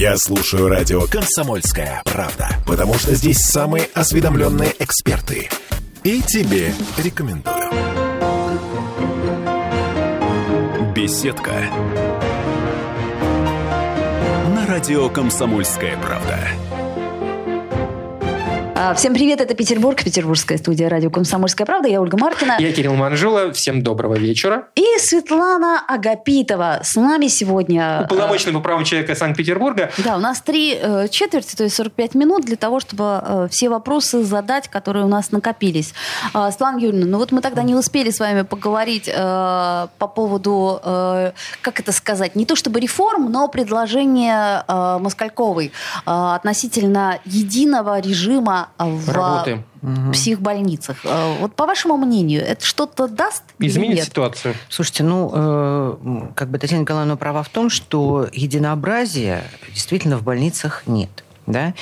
Я слушаю радио «Комсомольская правда», потому что здесь самые осведомленные эксперты. И тебе рекомендую. Беседка. На радио «Комсомольская правда». А, всем привет, это Петербург, петербургская студия радио «Комсомольская правда». Я Ольга Маркина. Я Кирилл Манжула. Всем доброго вечера. И Светлана Агапитова с нами сегодня. Уполномоченный по правам человека Санкт-Петербурга. Да, у нас три э, четверти, то есть 45 минут для того, чтобы э, все вопросы задать, которые у нас накопились. Э, Светлана Юрьевна, ну вот мы тогда не успели с вами поговорить э, по поводу, э, как это сказать, не то чтобы реформ, но предложения э, Москальковой э, относительно единого режима в Работы. Психбольницах. Э, Вот по вашему мнению, это что-то даст? или Изменит нет? ситуацию. Слушайте, ну, э, как бы Татьяна Николаевна права в том, что единообразия действительно в больницах нет. Да?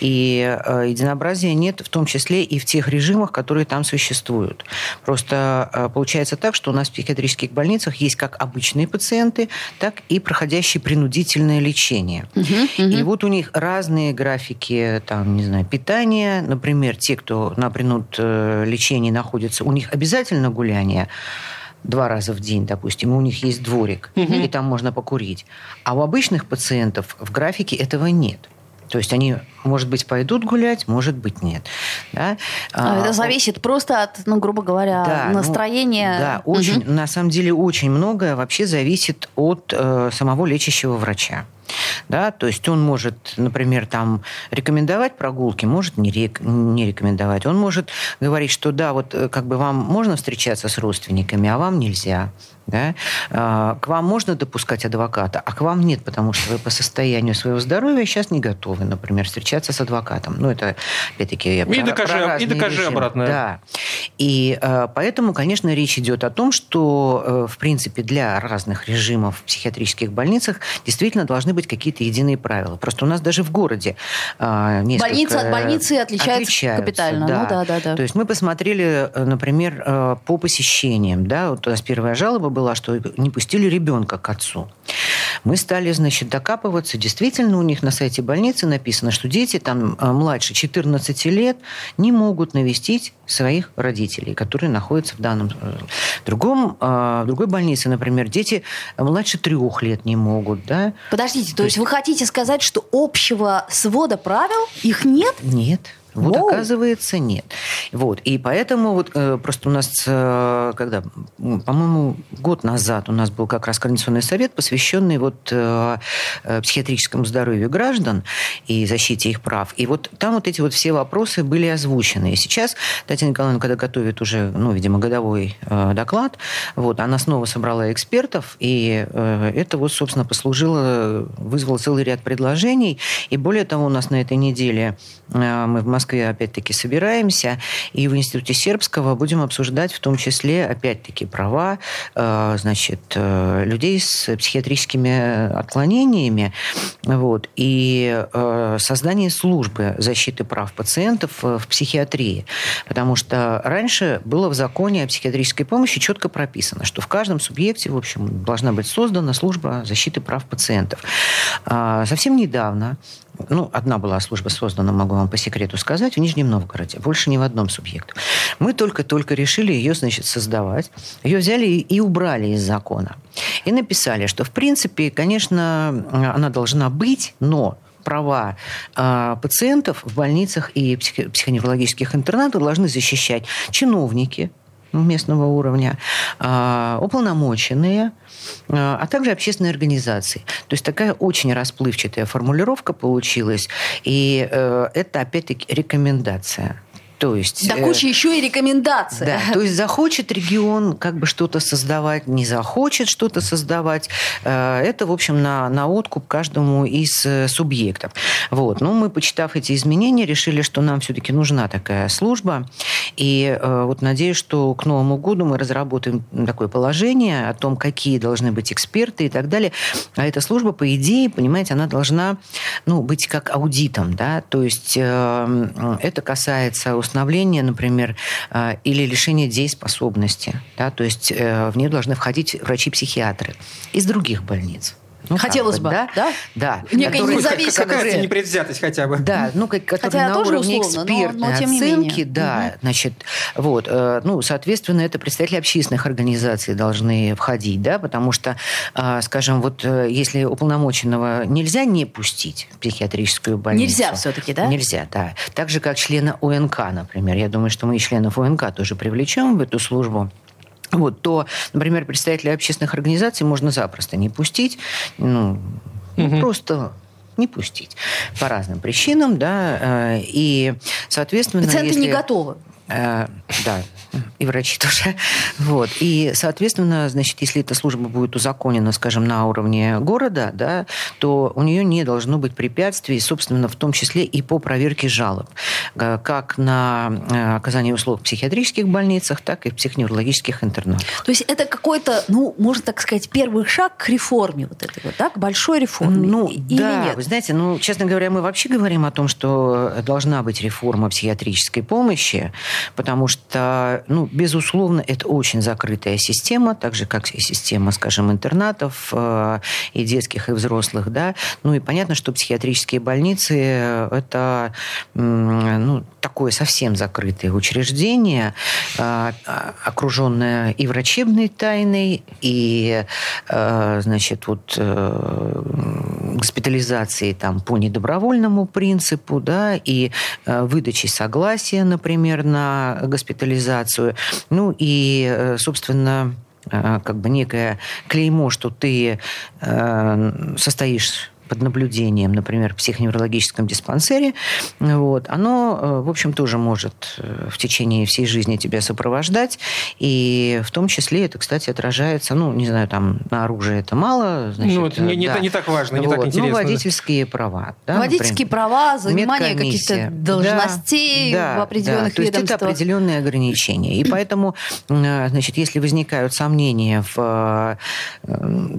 И э, единообразия нет в том числе и в тех режимах, которые там существуют. Просто э, получается так, что у нас в психиатрических больницах есть как обычные пациенты, так и проходящие принудительное лечение. И вот у них разные графики, там, не знаю, питания. Например, те, кто на принуд э, лечении находится, у них обязательно гуляние два раза в день, допустим, и у них есть дворик, и там можно покурить. А у обычных пациентов в графике этого нет. То есть они, может быть, пойдут гулять, может быть, нет. Да? А, А, Это зависит просто от, ну, грубо говоря, да, ну, настроения. да, очень, на самом деле очень многое вообще зависит от э, самого лечащего врача. Да, то есть он может, например, там рекомендовать прогулки, может не, рек- не рекомендовать. Он может говорить, что да, вот э, как бы вам можно встречаться с родственниками, а вам нельзя. Да? А, К вам можно допускать адвоката, а к вам нет, потому что вы по состоянию своего здоровья сейчас не готовы, например, встречаться с адвокатом. Ну, это, опять-таки, я И про- докажи- про и докажи режимы. обратное. Да. И э, поэтому, конечно, речь идет о том, что, э, в принципе, для разных режимов в психиатрических больницах действительно должны быть какие-то единые правила. Просто у нас даже в городе э, несколько Больница от больницы отличается капитально. Ну да, да, да. То есть мы посмотрели, э, например, э, по посещениям. Да, вот у нас первая жалоба была, что не пустили ребенка к отцу. Мы стали, значит, докапываться. Действительно, у них на сайте больницы написано, что дети там э, младше 14 лет не могут навестить своих родителей, которые находятся в данном... э, другом, э, в другой больнице, например, дети младше трех лет не могут, да? Подождите, то есть вы хотите сказать, что общего свода правил их нет? Нет. Вот Воу. оказывается нет. Вот и поэтому вот э, просто у нас э, когда, по-моему, год назад у нас был как раз координационный совет, посвященный вот э, э, психиатрическому здоровью граждан и защите их прав. И вот там вот эти вот все вопросы были озвучены. И сейчас Татьяна Николаевна, когда готовит уже, ну, видимо, годовой э, доклад, вот она снова собрала экспертов, и э, это вот, собственно, послужило, вызвало целый ряд предложений. И более того, у нас на этой неделе э, мы в Москве опять-таки собираемся, и в Институте Сербского будем обсуждать в том числе, опять-таки, права э, значит, э, людей с психиатрическими отклонениями вот, и э, создание службы защиты прав пациентов в психиатрии. Потому что раньше было в законе о психиатрической помощи четко прописано, что в каждом субъекте, в общем, должна быть создана служба защиты прав пациентов. А, Совсем недавно ну, одна была служба создана, могу вам по секрету сказать, в Нижнем Новгороде. Больше ни в одном субъекте. Мы только-только решили ее, значит, создавать. Ее взяли и- убрали из закона. И написали, что, в принципе, конечно, она должна быть, но права а, пациентов в больницах и психо- психоневрологических интернатах должны защищать чиновники, местного уровня, а, уполномоченные, а а также общественные организации. То есть такая очень расплывчатая формулировка получилась, и э, это опять-таки рекомендация. То есть, Да э, куча еще и рекомендаций. да, то есть захочет регион как бы что-то создавать, не захочет что-то создавать. Э, Это, в общем, на, на откуп каждому из э, субъектов. Вот. Но мы, почитав эти изменения, решили, что нам все-таки нужна такая служба. И вот надеюсь, что к Новому году мы разработаем такое положение о том, какие должны быть эксперты и так далее. А эта служба, по идее, понимаете, она должна ну, быть как аудитом. Да? То есть э, это касается установления, например, э, или лишения дееспособности. Да? То есть э, в нее должны входить врачи-психиатры из других больниц. Ну, Хотелось бы, да? да? Да. Некая Которые- независимость. Какая-то непредвзятость хотя бы. Да, ну, как, которые Хотя на тоже уровне условно, но- экспертной но тем не оценки, менее. да, значит, вот, э, ну, соответственно, это представители общественных организаций должны входить, да, потому что, а, скажем, вот э, если уполномоченного нельзя не пустить в психиатрическую больницу. Нельзя все-таки, да? Нельзя, да. Так же, как члена ОНК, например. Я думаю, что мы и членов ОНК тоже привлечем в эту службу. Вот, то, например, представителей общественных организаций можно запросто не пустить, ну, Мгм. просто не пустить по разным причинам, да, э, и, соответственно, Пациенты если... не готовы. Э, Да, и врачи тоже. Вот. И, соответственно, значит, если эта служба будет узаконена, скажем, на уровне города, да, то у нее не должно быть препятствий, собственно, в том числе и по проверке жалоб, э, как на э, оказание услуг в психиатрических больницах, так и в психоневрологических интернатах. То есть это какой-то, ну, можно так сказать, первый шаг к реформе вот этой вот, да, к большой реформе. Ну, Или да, нет? вы знаете, ну, честно говоря, мы вообще говорим о том, что должна быть реформа психиатрической помощи, потому что, ну, безусловно, это очень закрытая система, так же, как и система, скажем, интернатов э, и детских, и взрослых, да. Ну, и понятно, что психиатрические больницы э, – это, м, ну, такое совсем закрытое учреждение, э, окруженное и врачебной тайной, и, э, значит, вот э, госпитализацией там по недобровольному принципу, да, и э, выдачей согласия, например, на госпитализацию. Ну и, э, собственно, э, как бы некое клеймо, что ты э, состоишь под наблюдением, например, в психоневрологическом диспансере, вот, оно, э, в общем, тоже может э, в течение всей жизни тебя сопровождать. И в том числе это, кстати, отражается, ну, не знаю, там на оружие это мало. Значит, Ну, это не- не- да. не так важно, не так Вот. интересно, Ну, да. водительские права. да, Водительские например. права, занимание каких-то должностей Да, в да, определенных да. То есть это определенные ограничения. И поэтому, э, значит, если возникают сомнения в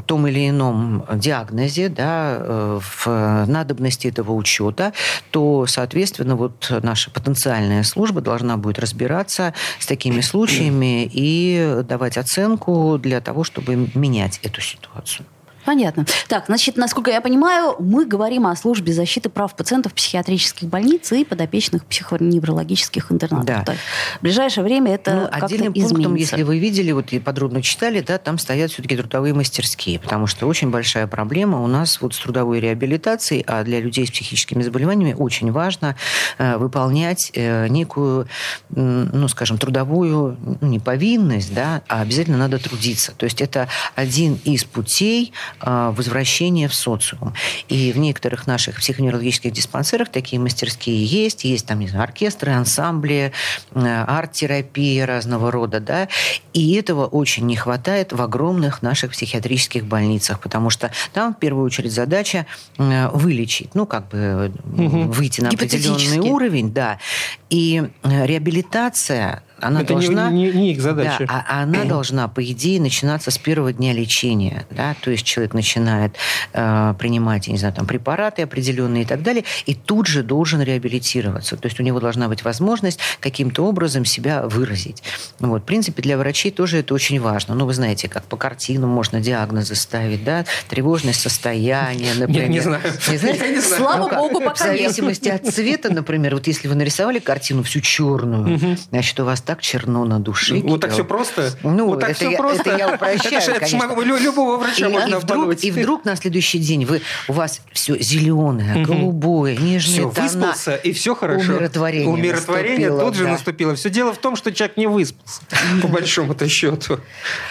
том или ином диагнозе, да, в надобности этого учета, то, соответственно, вот наша потенциальная служба должна будет разбираться с такими случаями и давать оценку для того, чтобы менять эту ситуацию. Понятно. Так, значит, насколько я понимаю, мы говорим о службе защиты прав пациентов психиатрических больниц и подопечных психоневрологических интернатов. Да. Так, в ближайшее время это Ну, отдельным пунктом, изменится. если вы видели, вот и подробно читали, да, там стоят все-таки трудовые мастерские, потому что очень большая проблема у нас вот с трудовой реабилитацией, а для людей с психическими заболеваниями очень важно э, выполнять э, некую, м, ну, скажем, трудовую, ну, не повинность, да, а обязательно надо трудиться. То есть это один из путей э, возвращения в социум. И в некоторых наших психоневрологических диспансерах такие мастерские есть, есть там, не знаю, оркестры, ансамбли, э, арт-терапия разного рода, да, и этого очень не хватает в огромных наших психиатрических больницах, потому что там в первую очередь задача вылечить, ну, как бы Мгм. выйти на определенный уровень, да, и э, реабилитация, она Это не- должна... не, не их задача. Да, а она должна, по идее, начинаться с первого дня лечения. Да? То есть человек начинает э, принимать, я не знаю, там, препараты определенные и так далее, и тут же должен реабилитироваться. То есть у него должна быть возможность каким-то образом себя выразить. Вот. В принципе, для врачей тоже это очень важно. Ну, вы знаете, как по картинам можно диагнозы ставить, да? Тревожное состояние, например. не знаю. Не знаете? Я не знаю. Слава Ну, как, богу, В пока нет. зависимости от цвета, например, вот если вы нарисовали картину всю черную, значит, у вас так черно на душе. Вот так все просто? Ну, вот так это все я- просто? это я упрощаю, Это ж- это любого врача И, можно и вдруг, и вдруг на следующий день вы, у вас все зеленое, голубое, нежные Все, тона. выспался, и все хорошо. Умиротворение Умиротворение тут же да. наступило. Все дело в том, что человек не выспался, по большому-то счету.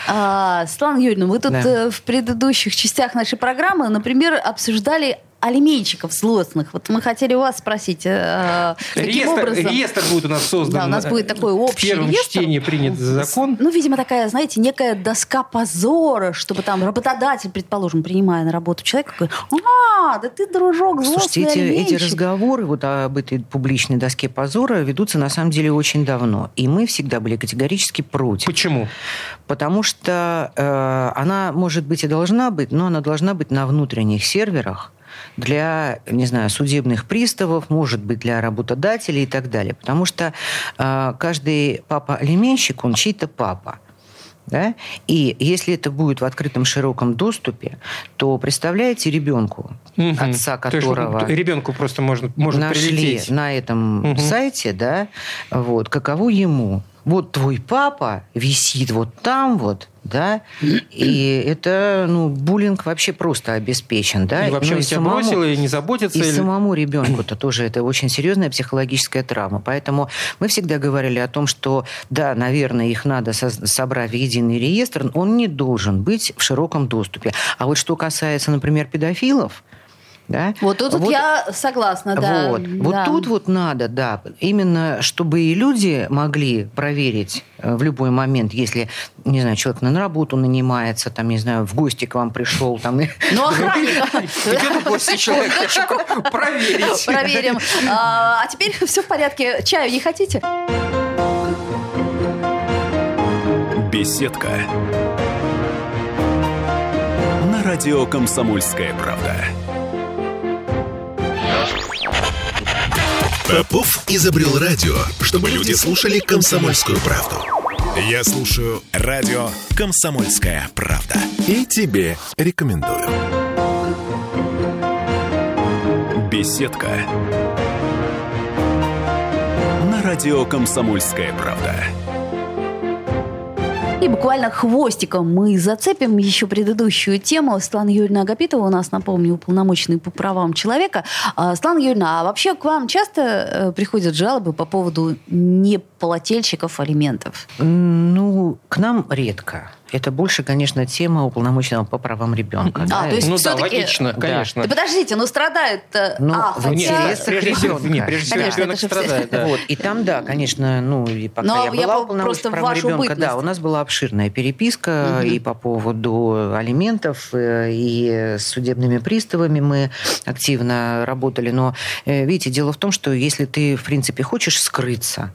А, Светлана Юрьевна, вы тут Да. э, в предыдущих частях нашей программы, например, обсуждали алименщиков злостных. Вот мы хотели у вас спросить, э, каким Реестр, образом... реестр будет у нас создан. Да, у нас будет такой общий В первом реестр. чтении принят закон. Ну, видимо, такая, знаете, некая доска позора, чтобы там работодатель, предположим, принимая на работу человека, говорит, а, да ты, дружок, злостный Слушайте, эти, эти алименщик». разговоры вот об этой публичной доске позора ведутся на самом деле очень давно. И мы всегда были категорически против. Почему? Потому что э, она, может быть, и должна быть, но она должна быть на внутренних серверах для, не знаю, судебных приставов, может быть, для работодателей и так далее. Потому что э, каждый папа-алименщик, он чей-то папа. Да? И если это будет в открытом широком доступе, то представляете ребенку, Мгм. отца То есть которого ребенку просто можно, может нашли прилететь. на этом Мгм. сайте, да, вот, каково ему. Вот твой папа висит вот там вот, да, и это, ну, буллинг вообще просто обеспечен, да. И вообще Ну, он тебя самому- бросил и не заботится. и или- самому ребенку-то тоже это очень серьезная психологическая травма. Поэтому мы всегда говорили о том, что да, наверное, их надо со- собрать в единый реестр, он не должен быть в широком доступе. А вот что касается, например, педофилов, да, Вот тут вот я согласна, да. вот. Вот да. тут вот надо, да, именно чтобы и люди могли проверить э, в любой момент, если, не знаю, человек на работу нанимается, там, не знаю, в гости к вам пришел, там, и Ну, охранник. После человека, хочу проверить. Проверим. А а теперь все в порядке. Чаю не хотите? Беседка. На радио «Комсомольская правда». Попов изобрел радио, чтобы люди слушали «Комсомольскую правду». Я слушаю радио «Комсомольская правда». И тебе рекомендую. Беседка. На радио «Комсомольская правда». И буквально хвостиком мы зацепим еще предыдущую тему. Светлана Юрьевна Агапитова у нас, напомню, уполномоченный по правам человека. А, Светлана Юрьевна, а вообще к вам часто э, приходят жалобы по поводу неплательщиков алиментов? Ну, к нам редко. Это больше, конечно, тема уполномоченного по правам ребенка. А, то есть Ну да, логично, Да. конечно. Да подождите, ну страдает... э, Ну, а, в хотя... интересах прежде всего, ребенка. не, прежде всего Конечно, ребенок страдает. да. Вот, и там, да, конечно, ну, и пока Но я я была по- правам ребенка, бытность. да, у нас была обширная переписка Мгм. и по поводу алиментов, э, и с судебными приставами мы активно работали. Но, э, видите, дело в том, что если ты, в принципе, хочешь скрыться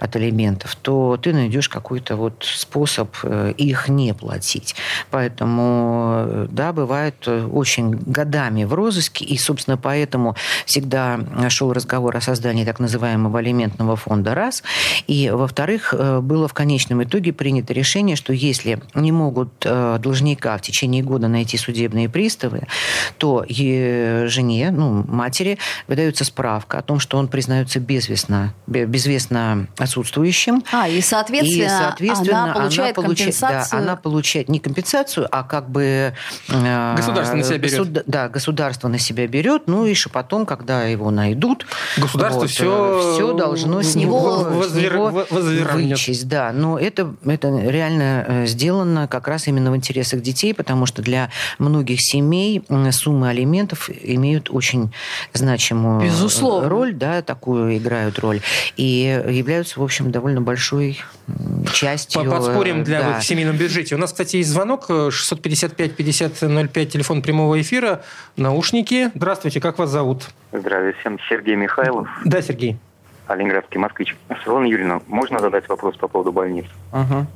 от алиментов, то ты найдешь какой-то вот способ э, их не платить. Поэтому, э, да, бывает э, очень годами в розыске, и, собственно, поэтому всегда шел разговор о создании так называемого алиментного фонда раз. И, во-вторых, э, было в конечном итоге принято решение, что если не могут должника в течение года найти судебные приставы, то жене, ну, матери, выдается справка о том, что он признается безвестно, бе- безвестно отсутствующим, А, и, соответственно, и, соответственно, она получает получает- компенсацию. Она получает не компенсацию, а как бы... э, Государство на себя берет. госуда- Да, государство на себя берет, ну и потом, когда его найдут... Государство вот, всё все должно с него, него с него возвер- вычесть. Да, но это, это реально э, сделано как раз именно в интересах детей, потому что для многих семей суммы алиментов имеют очень значимую э, Безусловно. роль, да, такую играют роль, и являются, в общем, довольно большой частью... По- Подспорим э, для да. в семейном бюджете. У нас, кстати, есть звонок э, 655-5005, телефон прямого эфира, наушники. Здравствуйте, как вас зовут? Здравия всем. Сергей Михайлов, Да, Сергей. Ленинградский москвич. Светлана Юрьевна, можно задать вопрос по поводу больниц? Ага.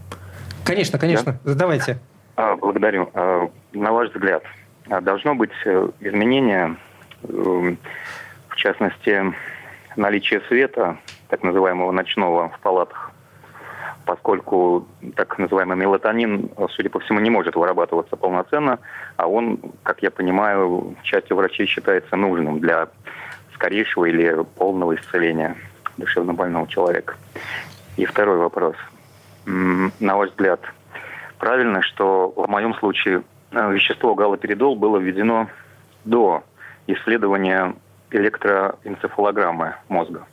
Конечно, конечно. Задавайте. А, благодарю. А, на ваш взгляд, а, должно быть э, изменение, э, в частности, наличие света, так называемого ночного в палатах, поскольку так называемый мелатонин, судя по всему, не может вырабатываться полноценно, а он, как я понимаю, частью врачей считается нужным для скорейшего или полного исцеления душевно больного человека. И второй вопрос. На ваш взгляд, правильно, что в моем случае э, вещество галоперидол было введено до исследования электроэнцефалограммы мозга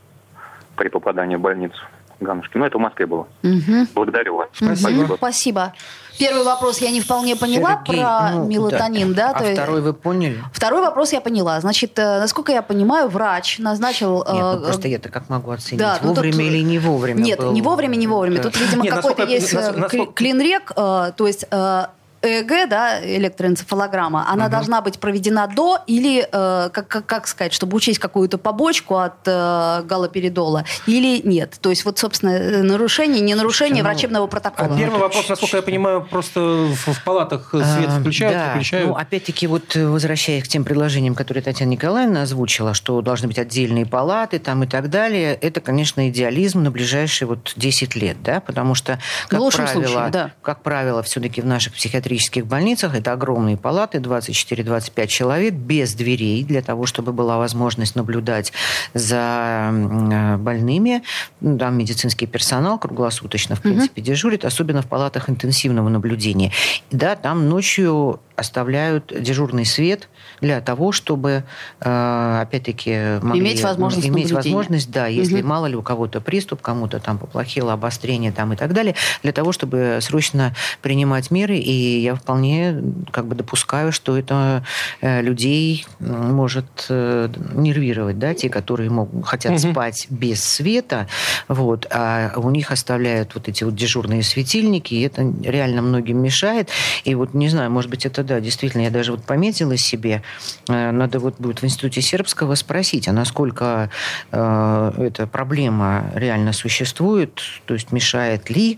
при попадании в больницу Ганушки. Ну, это в Москве было. Мгм. Благодарю вас. Мгм. Спасибо. Спасибо. Первый вопрос я не вполне поняла Сергей, про ну, мелатонин, да? А то есть- второй вы поняли? Второй вопрос я поняла. Значит, э, насколько я понимаю, врач назначил... Нет, ну э, просто я-то как могу оценить, да, ну, вовремя тут- или не вовремя Нет, был? не вовремя, не вовремя. Да. Тут, видимо, Нет, какой-то насколько- есть э, насколько- кли- клинрек, э, то есть э, ЭЭГ, да, электроэнцефалограмма, она угу. должна быть проведена до или, э, как, как, как сказать, чтобы учесть какую-то побочку от э, галоперидола или нет? То есть вот, собственно, э, нарушение, не нарушение ну, врачебного протокола. А первый вопрос, насколько я понимаю, просто в, в палатах свет а, включают, да. выключают? Ну, опять-таки, вот э, возвращаясь к тем предложениям, которые Татьяна Николаевна озвучила, что должны быть отдельные палаты там и так далее, это, конечно, идеализм на ближайшие вот 10 лет, да, потому что, как правило, случае, да. как правило, все-таки в наших психиатрических психиатрических больницах. Это огромные палаты, 24-25 человек, без дверей, для того, чтобы была возможность наблюдать за э, больными. Ну, там медицинский персонал круглосуточно, в принципе, угу. дежурит, особенно в палатах интенсивного наблюдения. Да, там ночью оставляют дежурный свет для того, чтобы, э, опять-таки, могли иметь возможность, иметь возможность да, если угу. мало ли у кого-то приступ, кому-то там поплохело, обострение там и так далее, для того, чтобы срочно принимать меры. И я вполне как бы допускаю, что это э, людей может э, нервировать, да, те, которые могут, хотят угу. спать без света, вот, а у них оставляют вот эти вот дежурные светильники, и это реально многим мешает. И вот, не знаю, может быть, это да, действительно, я даже вот пометила себе, э, надо вот будет в Институте Сербского спросить, а насколько э, эта проблема реально существует, то есть мешает ли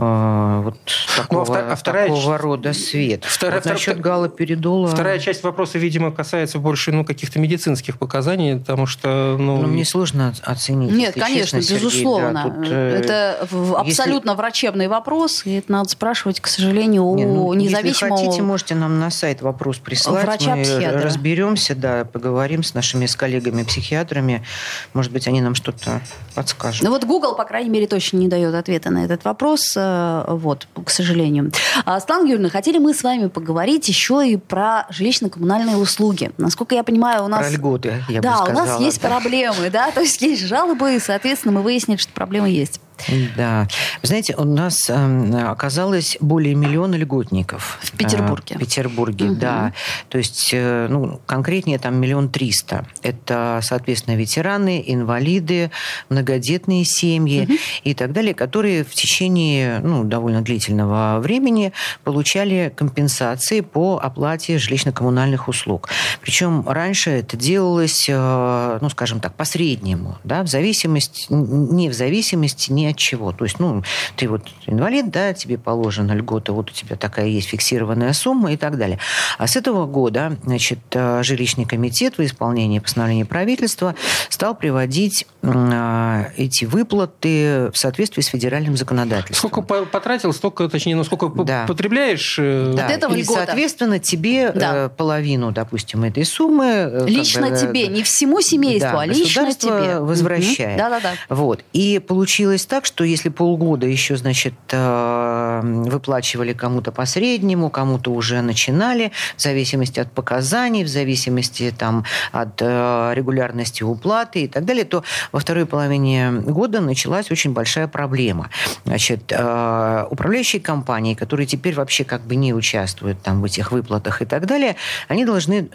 вот такого, ну, а, а вторая, такого рода свет. Вторая, вот насчет втор... галоперидола... Вторая часть вопроса, видимо, касается больше ну, каких-то медицинских показаний, потому что... Ну, ну мне сложно оценить. Нет, конечно, честно, безусловно. Сергей, да, тут, э, это абсолютно если... врачебный вопрос, и это надо спрашивать, к сожалению, у ну, независимого... Если хотите, можете нам на сайт вопрос прислать. Врача-психиатра. Мы разберемся, да, поговорим с нашими с коллегами-психиатрами. Может быть, они нам что-то подскажут. Ну вот Google, по крайней мере, точно не дает ответа на этот вопрос. Э, вот, к сожалению. А, Светлана Юрьевна, хотели мы с вами поговорить еще и про жилищно-коммунальные услуги. Насколько я понимаю, у нас... Про льготы, я да, бы сказала. у нас есть проблемы, да, то есть есть жалобы, и, соответственно, мы выяснили, что проблемы есть. Да. Вы знаете, у нас э, оказалось более миллиона льготников. В Петербурге. Э, в Петербурге, угу. да. То есть, э, ну, конкретнее там миллион триста. Это, соответственно, ветераны, инвалиды, многодетные семьи угу. и так далее, которые в течение ну, довольно длительного времени получали компенсации по оплате жилищно-коммунальных услуг. Причем раньше это делалось, э, ну, скажем так, по среднему, да, в зависимости, не в зависимости, не от чего. То есть, ну, ты вот инвалид, да, тебе положена льгота, вот у тебя такая есть фиксированная сумма и так далее. А с этого года, значит, э, жилищный комитет в исполнении постановления правительства стал приводить э, эти выплаты в соответствии с федеральным законодательством. Сколько потратил, столько, точнее, ну, сколько да. потребляешь. Э, да. От этого и, льгота. соответственно, тебе да. половину, допустим, этой суммы... Лично как бы, тебе, не всему семейству, да, а лично тебе. возвращает. Да-да-да. Вот. И получилось так, так, что если полгода еще, значит, э, выплачивали кому-то по среднему, кому-то уже начинали, в зависимости от показаний, в зависимости там, от э, регулярности уплаты и так далее, то во второй половине года началась очень большая проблема. Значит, э, управляющие компании, которые теперь вообще как бы не участвуют там, в этих выплатах и так далее, они должны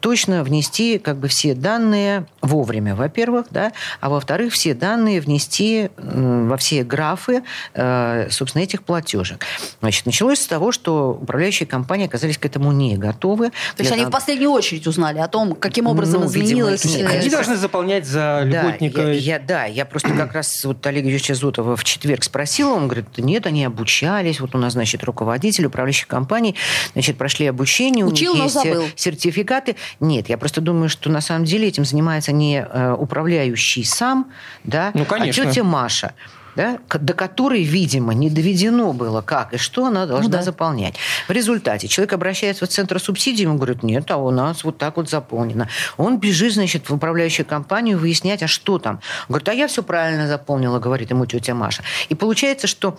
точно внести как бы все данные вовремя, во-первых, да, а во-вторых, все данные внести во все графы, э, собственно, этих платежек. Значит, началось с того, что управляющие компании оказались к этому не готовы. То есть они в последнюю очередь узнали о том, каким образом ну, изменилось... Видимо, они должны заполнять за льготника... Да, я, я, да, я просто как раз вот Олега Юрьевича Зотова в четверг спросила, он говорит, нет, они обучались, вот у нас, значит, руководитель управляющих компаний, значит, прошли обучение, Учил, у них есть э, забыл. сертификаты. Нет, я просто думаю, что на самом деле этим занимается не э, управляющий сам, да, ну, а тетя Маша да, до которой, видимо, не доведено было, как и что она должна ну, да. заполнять. В результате человек обращается в центр субсидий, ему говорят, нет, а у нас вот так вот заполнено. Он бежит, значит, в управляющую компанию выяснять, а что там. Он говорит, а я все правильно заполнила, говорит ему тетя Маша. И получается, что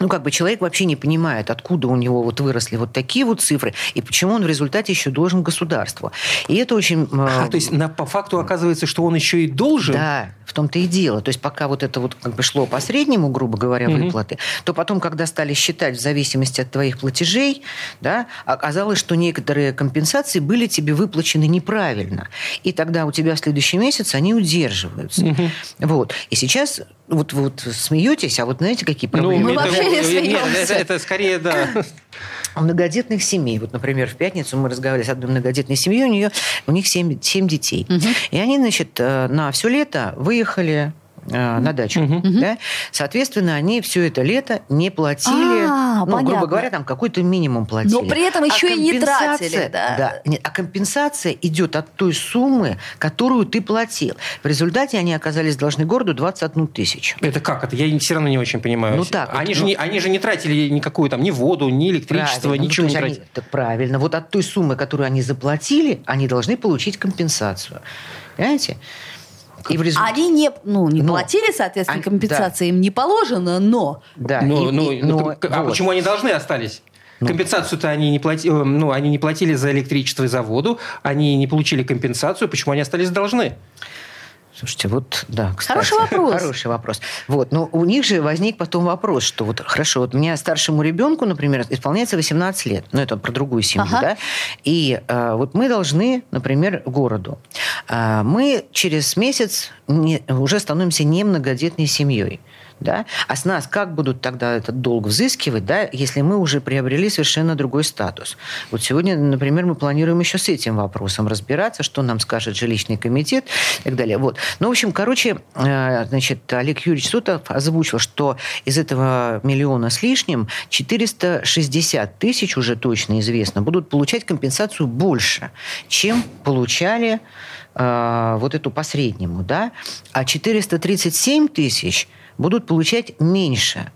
ну, как бы человек вообще не понимает, откуда у него вот выросли вот такие вот цифры, и почему он в результате еще должен государству. И это очень... А, то есть на, по факту оказывается, что он еще и должен? Да, в том-то и дело. То есть пока вот это вот как бы шло по среднему, грубо говоря, угу. выплаты, то потом, когда стали считать в зависимости от твоих платежей, да, оказалось, что некоторые компенсации были тебе выплачены неправильно. И тогда у тебя в следующий месяц они удерживаются. Угу. Вот. И сейчас вот вы вот смеетесь, а вот знаете, какие ну, проблемы? Ну, мы вообще не смеемся. Нет, это, это скорее, да. многодетных семей. Вот, например, в пятницу мы разговаривали с одной многодетной семьей, у нее у них семь, семь детей. Угу. И они, значит, э, на все лето выехали на дачу. Угу. Да? Соответственно, они все это лето не платили, а, ну, грубо говоря, там какой-то минимум платили. Но при этом еще а и не тратили. Да? Да, нет, а компенсация идет от той суммы, которую ты платил. В результате они оказались должны городу 21 тысячу. Это как? Это я все равно не очень понимаю. Ну так. Они, вот, же, ну... не, они же не тратили никакую там ни воду, ни электричество, правильно, ничего ну, не тратили. Они, так правильно. Вот от той суммы, которую они заплатили, они должны получить компенсацию. Понимаете? И в результате... Они не, ну, не но, платили, соответственно, компенсации да. им не положено, но... Да, но, и, ну, и, но, но, а вот. почему они должны остались? Ну. Компенсацию-то они не платили, э, ну, они не платили за электричество и за воду, они не получили компенсацию, почему они остались должны? Слушайте, вот, да, кстати. Хороший вопрос. Хороший вопрос. Вот, но у них же возник потом вопрос, что вот, хорошо, вот у меня старшему ребенку, например, исполняется 18 лет, ну, это про другую семью, ага. да, и э, вот мы должны, например, городу, э, мы через месяц не, уже становимся немногодетной семьей да? А с нас как будут тогда этот долг взыскивать, да, если мы уже приобрели совершенно другой статус? Вот сегодня, например, мы планируем еще с этим вопросом разбираться, что нам скажет жилищный комитет и так далее. Вот. Ну, в общем, короче, э, значит, Олег Юрьевич Сутов озвучил, что из этого миллиона с лишним 460 тысяч, уже точно известно, будут получать компенсацию больше, чем получали э, вот эту посреднему, да, а 437 тысяч – будут получать меньше.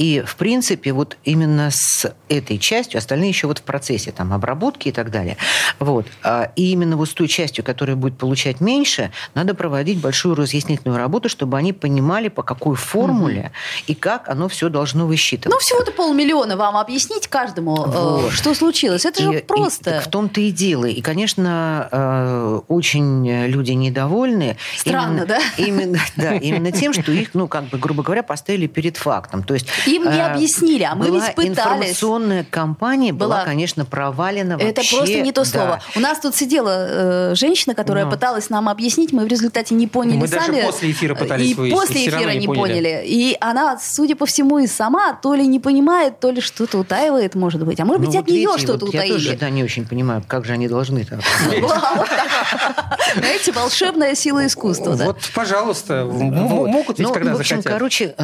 И, в принципе, вот именно с этой частью, остальные еще вот в процессе там, обработки и так далее. Вот. А, и именно вот с той частью, которая будет получать меньше, надо проводить большую разъяснительную работу, чтобы они понимали, по какой формуле угу. и как оно все должно высчитываться. Ну, всего-то полмиллиона вам объяснить каждому, э, вот. что случилось. Это же и, просто. И, в том-то и дело. И, конечно, э, очень люди недовольны. Странно, именно, да? Именно, да, именно тем, что их, ну, как бы, грубо говоря, поставили перед фактом. То есть им не э, объяснили, а мы была ведь пытались. информационная кампания была, была, конечно, провалена вообще. Это просто не то слово. Да. У нас тут сидела э, женщина, которая Но. пыталась нам объяснить, мы в результате не поняли мы сами. даже после эфира пытались И выяснить, после эфира не, не поняли. поняли. И она, судя по всему, и сама то ли не понимает, то ли что-то утаивает, может быть. А может быть, ну, от вот нее что-то вот утаили. Я тоже да, не очень понимаю, как же они должны так. Знаете, волшебная сила искусства. Вот, пожалуйста, могут ведь, ну, когда захотят. В общем, короче,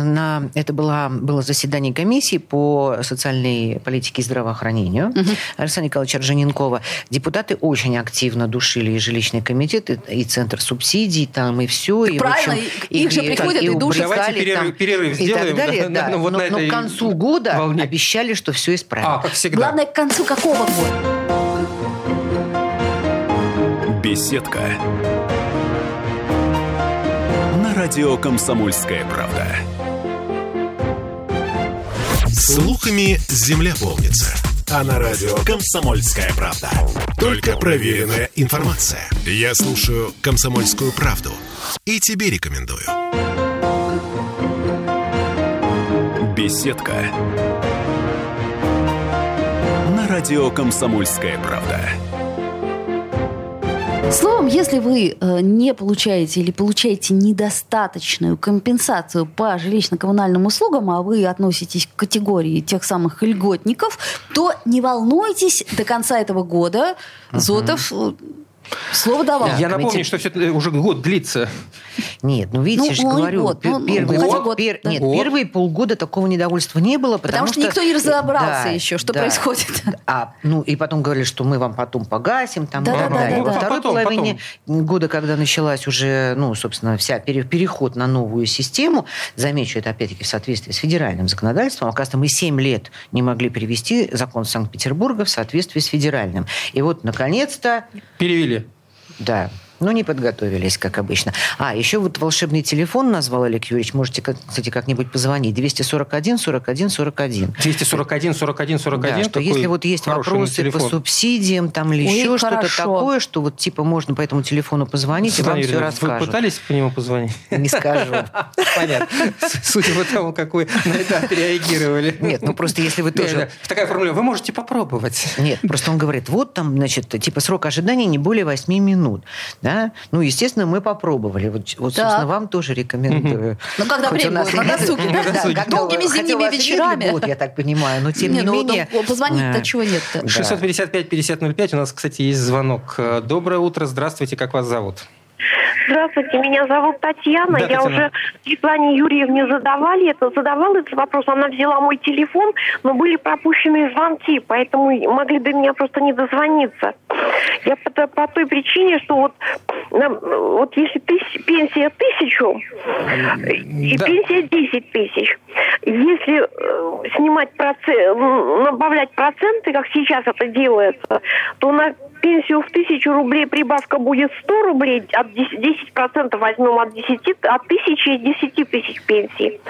это было заседание комиссии по социальной политике и здравоохранению угу. Александра Николаевича Ржаненкова. Депутаты очень активно душили и жилищный комитет, и, и центр субсидий, там, и все. И, Правильно, общем, их и, же приходят и, и душат. Давайте перерыв, там, перерыв сделаем. И так далее, да, да. Но, вот но, но к концу года волне. обещали, что все исправят. А, как всегда. Главное, к концу какого года? Беседка. На радио «Комсомольская правда». Слухами земля полнится. А на радио «Комсомольская правда». Только проверенная информация. Я слушаю «Комсомольскую правду» и тебе рекомендую. Беседка. На радио «Комсомольская правда». Словом, если вы э, не получаете или получаете недостаточную компенсацию по жилищно-коммунальным услугам, а вы относитесь к категории тех самых льготников, то не волнуйтесь, до конца этого года uh-huh. Зотов э, Слово давал. Я напомню, что все это уже год длится. Нет, ну видите, ну, я же говорю, год, ну, первый, год, год, пер, да. нет, год. первые полгода такого недовольства не было, потому, потому что, что никто не разобрался да, еще, что да. происходит. А, ну и потом говорили, что мы вам потом погасим, там, да, и так да, далее. Да, Во да. второй потом, половине потом. года, когда началась уже, ну, собственно, вся переход на новую систему, замечу это опять-таки в соответствии с федеральным законодательством, оказывается, мы 7 лет не могли перевести закон Санкт-Петербурга в соответствии с федеральным. И вот, наконец-то... Перевели. Да, ну, не подготовились, как обычно. А, еще вот волшебный телефон назвал Олег Юрьевич. Можете, кстати, как-нибудь позвонить. 241 41 41. 241 41 41. Да, что если вот есть вопросы телефон. по субсидиям там или Ой, еще что-то такое, что вот типа можно по этому телефону позвонить, Светлана и вам все расскажут. Вы пытались по нему позвонить? Не скажу. Понятно. Судя по тому, как вы на это отреагировали. Нет, ну просто если вы тоже... Такая формула, вы можете попробовать. Нет, просто он говорит, вот там, значит, типа срок ожидания не более 8 минут. Да? Ну, естественно, мы попробовали. Вот, вот собственно, вам тоже рекомендую. Ну, когда время будет, на досуге. Долгими зимними вечерами. Вот, я так понимаю, но тем не ну, менее... Позвонить-то чего нет-то? 655-5005, у нас, кстати, есть звонок. Доброе утро, здравствуйте, как вас зовут? Здравствуйте, меня зовут Татьяна. Да, Я Татьяна. уже Светлане Юрьевне задавали это, задавала этот вопрос. Она взяла мой телефон, но были пропущены звонки, поэтому могли до меня просто не дозвониться. Я по, по той причине, что вот, вот если тысяч, пенсия тысячу и да. пенсия 10 тысяч, если э, снимать процент, добавлять проценты, как сейчас это делается, то на пенсию в тысячу рублей прибавка будет 100 рублей, от 10%, 10% возьмем от 10, от тысячи и 10 тысяч пенсии.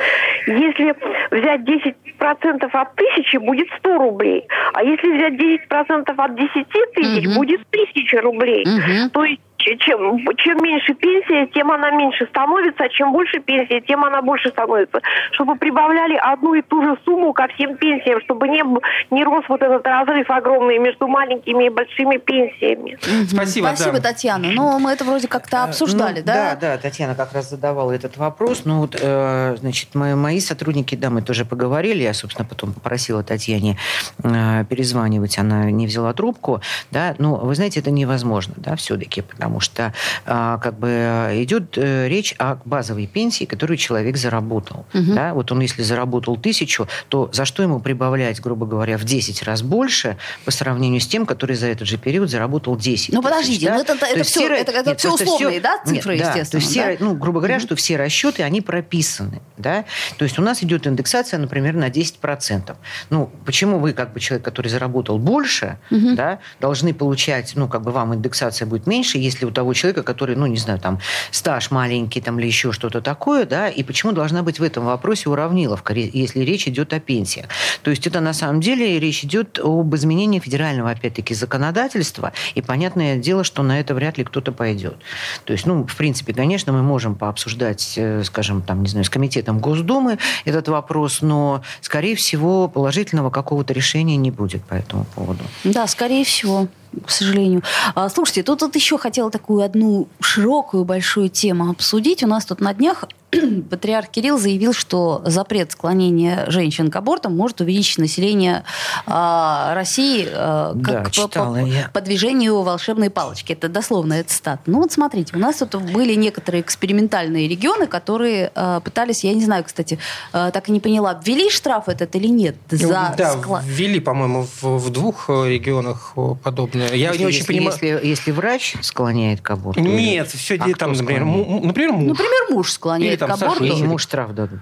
Если взять 10% от тысячи, будет 100 рублей. А если взять 10% от 10 тысяч, угу. Будет 1000 рублей. Угу. То есть чем, чем меньше пенсия, тем она меньше становится, а чем больше пенсия, тем она больше становится. Чтобы прибавляли одну и ту же сумму ко всем пенсиям, чтобы не, не рос вот этот разрыв огромный между маленькими и большими пенсиями. Спасибо, Спасибо, да. Татьяна. Ну, мы это вроде как-то э, обсуждали, ну, да? Да, да, Татьяна как раз задавала этот вопрос. Ну, вот, э, значит, мои, мои сотрудники, да, мы тоже поговорили. Я, собственно, потом попросила Татьяне э, перезванивать. Она не взяла трубку, да. Ну, вы знаете, это невозможно, да, все-таки, потому потому что а, как бы идет э, речь о базовой пенсии, которую человек заработал. Угу. Да? Вот он, если заработал тысячу, то за что ему прибавлять, грубо говоря, в 10 раз больше по сравнению с тем, который за этот же период заработал 10 Ну, подождите, да? ну, это, это, все, все, это, это нет, все условные, все, да, цифры, нет, естественно? То есть все, ну, грубо говоря, угу. что все расчеты, они прописаны. Да? То есть у нас идет индексация, например, на 10%. Ну, почему вы, как бы человек, который заработал больше, угу. да, должны получать, ну, как бы вам индексация будет меньше, если у того человека, который, ну, не знаю, там, стаж маленький там, или еще что-то такое, да, и почему должна быть в этом вопросе уравниловка, если речь идет о пенсиях. То есть это на самом деле речь идет об изменении федерального, опять-таки, законодательства, и понятное дело, что на это вряд ли кто-то пойдет. То есть, ну, в принципе, конечно, мы можем пообсуждать, э, скажем, там, не знаю, с комитетом Госдумы этот вопрос, но, скорее всего, положительного какого-то решения не будет по этому поводу. Да, скорее всего к сожалению. А, слушайте, тут, тут еще хотела такую одну широкую большую тему обсудить. У нас тут на днях патриарх Кирилл заявил, что запрет склонения женщин к абортам может увеличить население э, России э, как да, по, по, по движению волшебной палочки. Это дословно этот стат. Ну вот смотрите, у нас тут были некоторые экспериментальные регионы, которые э, пытались, я не знаю, кстати, э, так и не поняла, ввели штраф этот или нет? Ну, за да, склад... ввели, по-моему, в, в двух регионах подобное. Я если, не очень если, понимаю. Если, если врач склоняет к аборту? Нет, или... все а там, например, например, муж. Например, муж склоняет или, там, к аборту. Или ему штраф дадут.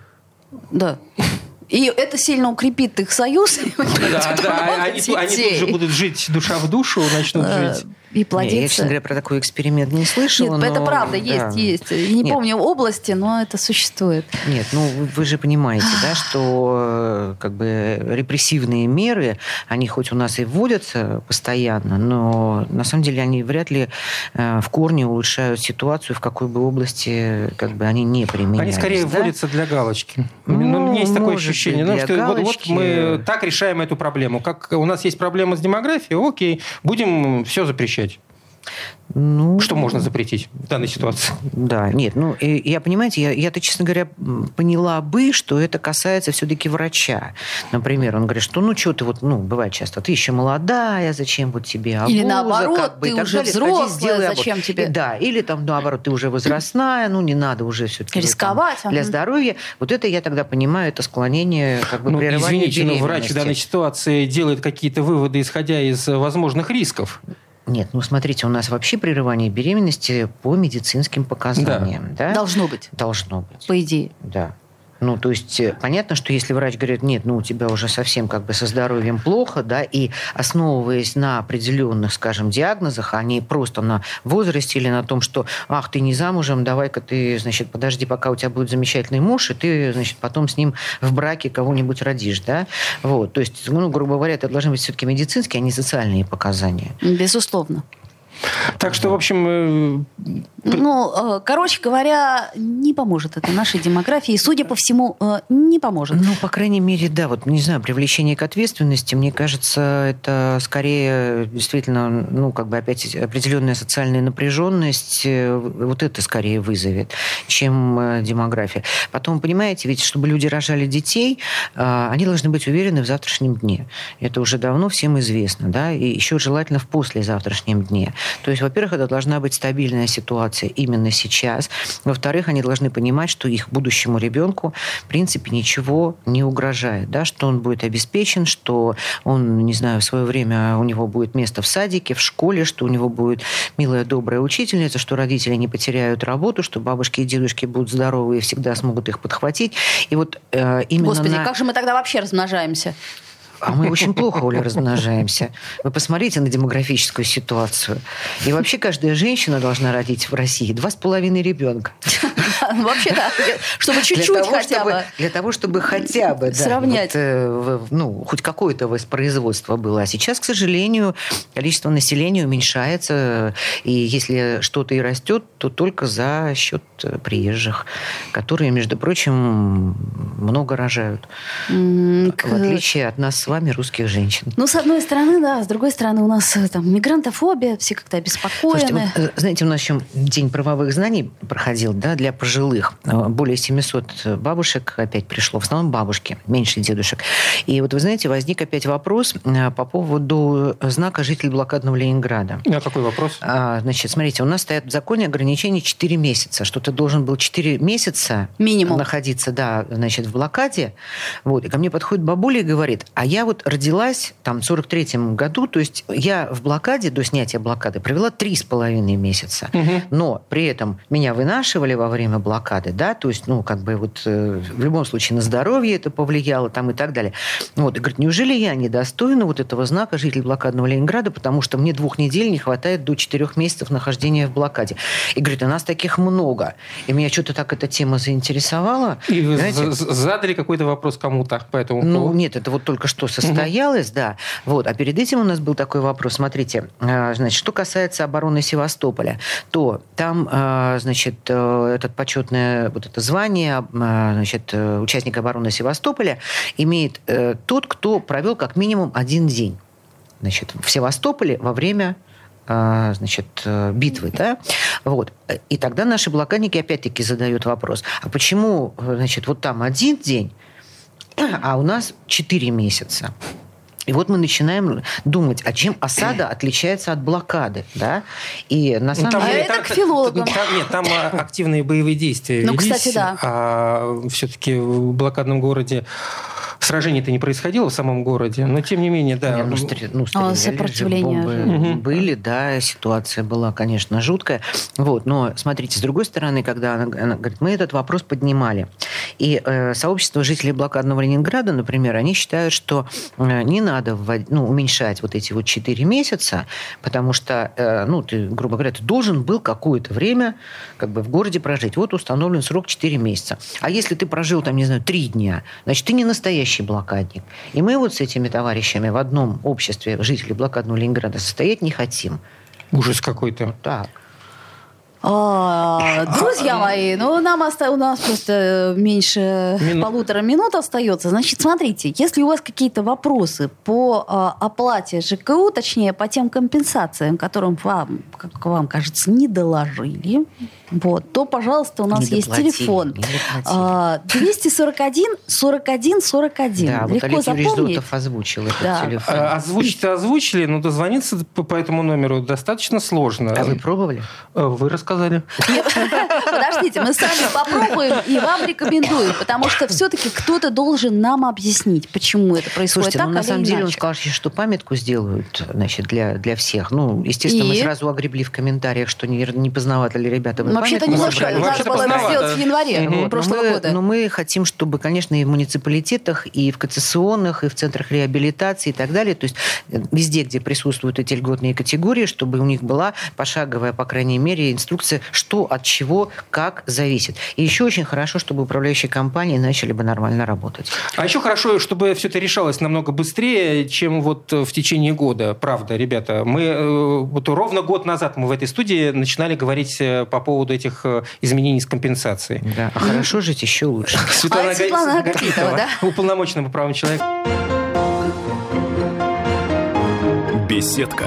Да. И это сильно укрепит их союз. Да, да, они, они тут же будут жить душа в душу, начнут жить и плодиться. я, честно говоря, про такой эксперимент не слышала. Нет, но... это правда, есть, да. есть. Я не Нет. помню области, но это существует. Нет, ну вы же понимаете, да, что э, как бы репрессивные меры, они хоть у нас и вводятся постоянно, но на самом деле они вряд ли э, в корне улучшают ситуацию, в какой бы области как бы они не применялись. Они скорее да? вводятся для галочки. Ну, ну, у меня есть такое ощущение, ну, что галочки... вот, вот мы так решаем эту проблему. Как у нас есть проблема с демографией, окей, будем все запрещать? Ну, что можно запретить в данной ситуации? Да, нет, ну, я, понимаете, я, я-то, честно говоря, поняла бы, что это касается все-таки врача. Например, он говорит, что, ну, что ты вот, ну, бывает часто, ты еще молодая, зачем вот тебе абуза, Или наоборот, как бы, ты уже далее, взрослая, зачем аборт. тебе? Да, или там, наоборот, ты уже возрастная, ну, не надо уже все-таки рисковать там, для здоровья. Вот это я тогда понимаю, это склонение, как бы, ну, прерывание извините, но врач в данной ситуации делает какие-то выводы, исходя из возможных рисков. Нет, ну смотрите, у нас вообще прерывание беременности по медицинским показаниям. Да. Да? Должно быть. Должно быть. По идее. Да. Ну, то есть э, понятно, что если врач говорит, нет, ну у тебя уже совсем как бы со здоровьем плохо, да, и основываясь на определенных, скажем, диагнозах, а не просто на возрасте или на том, что, ах, ты не замужем, давай-ка ты, значит, подожди, пока у тебя будет замечательный муж, и ты, значит, потом с ним в браке кого-нибудь родишь, да, вот, то есть, ну, грубо говоря, это должны быть все-таки медицинские, а не социальные показания. Безусловно. Так что, в общем, э, Ну, э, короче говоря, не поможет это нашей демографии. Судя по всему, э, не поможет. Ну, по крайней мере, да. Вот, не знаю, привлечение к ответственности, мне кажется, это скорее действительно, ну, как бы опять определенная социальная напряженность, э, вот это скорее вызовет, чем демография. Потом, понимаете, ведь чтобы люди рожали детей, они должны быть уверены в завтрашнем дне. Это уже давно всем известно, да, и еще желательно в послезавтрашнем дне. То есть, во-первых, это должна быть стабильная ситуация ситуация именно сейчас. Во-вторых, они должны понимать, что их будущему ребенку, в принципе, ничего не угрожает, да, что он будет обеспечен, что он, не знаю, в свое время у него будет место в садике, в школе, что у него будет милая, добрая учительница, что родители не потеряют работу, что бабушки и дедушки будут здоровы и всегда смогут их подхватить. И вот э, именно Господи, на... как же мы тогда вообще размножаемся? А мы очень плохо, Оля, размножаемся. Вы посмотрите на демографическую ситуацию. И вообще каждая женщина должна родить в России два с половиной ребенка. Вообще, да. Чтобы чуть-чуть хотя бы. Для того, чтобы хотя бы сравнять. Э, ну, хоть какое-то воспроизводство было. А сейчас, к сожалению, количество населения уменьшается. И если что-то и растет, то только за счет э, приезжих, которые, между прочим, много рожают. В отличие от нас с вами, русских женщин. Ну, с одной стороны, да, с другой стороны, у нас э, там мигрантофобия, все как-то обеспокоены. Слушайте, вот, знаете, у нас еще День правовых знаний проходил, да, для пожилых. Э, более 700 бабушек опять пришло, в основном бабушки, меньше дедушек. И вот вы знаете, возник опять вопрос по поводу знака жителей блокадного Ленинграда. А какой вопрос? А, значит, смотрите, у нас стоят в законе ограничения 4 месяца, что ты должен был 4 месяца Минимум. находиться, да, значит, в блокаде. Вот. И ко мне подходит бабуля и говорит, а я вот родилась там в 43-м году, то есть я в блокаде, до снятия блокады, провела три с половиной месяца. Угу. Но при этом меня вынашивали во время блокады, да, то есть, ну, как бы вот э, в любом случае на здоровье это повлияло там и так далее. Вот, и говорит, неужели я недостойна вот этого знака житель блокадного Ленинграда, потому что мне двух недель не хватает до четырех месяцев нахождения в блокаде. И говорит, у нас таких много. И меня что-то так эта тема заинтересовала. И вы Знаете? задали какой-то вопрос кому-то по этому ну, поводу? Ну, нет, это вот только что состоялось, угу. да. Вот. А перед этим у нас был такой вопрос. Смотрите, а, значит, что касается обороны Севастополя, то там, а, значит, э, этот почетное вот это звание, а, значит, э, участника обороны Севастополя имеет э, тот, кто провел как минимум один день значит, в Севастополе во время значит, битвы, да, вот. И тогда наши блокадники опять-таки задают вопрос, а почему, значит, вот там один день, а у нас 4 месяца. И вот мы начинаем думать, а чем осада отличается от блокады, да? И на самом ну, там, деле... А это к филологам. Там, нет, там а, активные боевые действия Ну, кстати, да. А все-таки в блокадном городе Сражений-то не происходило в самом городе, но тем не менее, да. Не, ну, стр... ну, а, сопротивление. Бомбы были, да, ситуация была, конечно, жуткая. Вот, но смотрите, с другой стороны, когда она, она говорит, мы этот вопрос поднимали. И э, сообщество жителей блокадного Ленинграда, например, они считают, что э, не надо ввод... ну, уменьшать вот эти вот 4 месяца, потому что, э, ну, ты, грубо говоря, ты должен был какое-то время как бы в городе прожить. Вот установлен срок 4 месяца. А если ты прожил там, не знаю, 3 дня, значит, ты не настоящий блокадник. И мы вот с этими товарищами в одном обществе жителей блокадного Ленинграда состоять не хотим. Ужас какой-то. Так. А, друзья мои, ну нам оста... у нас просто меньше Мину... полутора минут остается. Значит, смотрите, если у вас какие-то вопросы по а, оплате ЖКУ, точнее по тем компенсациям, которым вам, как вам кажется, не доложили, вот, то, пожалуйста, у нас не есть телефон. А, 241 41 41. Да, Легко вот Олег запомнить. озвучил этот да. телефон. А, озвучить озвучили, но дозвониться по, по этому номеру достаточно сложно. А вы пробовали? Э, вы рассказали. подождите, мы сами попробуем и вам рекомендуем, потому что все-таки кто-то должен нам объяснить, почему это происходит Слушайте, так, ну, на самом деле он сказал, что памятку сделают значит, для, для всех. Ну, естественно, и? мы сразу огребли в комментариях, что не, не поздновато ли ребята вы Вообще-то немножко. Надо было это сделать в январе угу. прошлого но мы, года. Но мы хотим, чтобы, конечно, и в муниципалитетах, и в кассационных, и в центрах реабилитации и так далее, то есть э, везде, где присутствуют эти льготные категории, чтобы у них была пошаговая, по крайней мере, инструкция, что от чего, как зависит. И еще очень хорошо, чтобы управляющие компании начали бы нормально работать. А еще хорошо, чтобы все это решалось намного быстрее, чем вот в течение года. Правда, ребята, мы э, вот ровно год назад мы в этой студии начинали говорить э, по поводу этих э, изменений с компенсацией. Да, а хорошо жить еще лучше. Светлана, а, Светлана Агапитова, да? уполномоченная по правам человека. Беседка.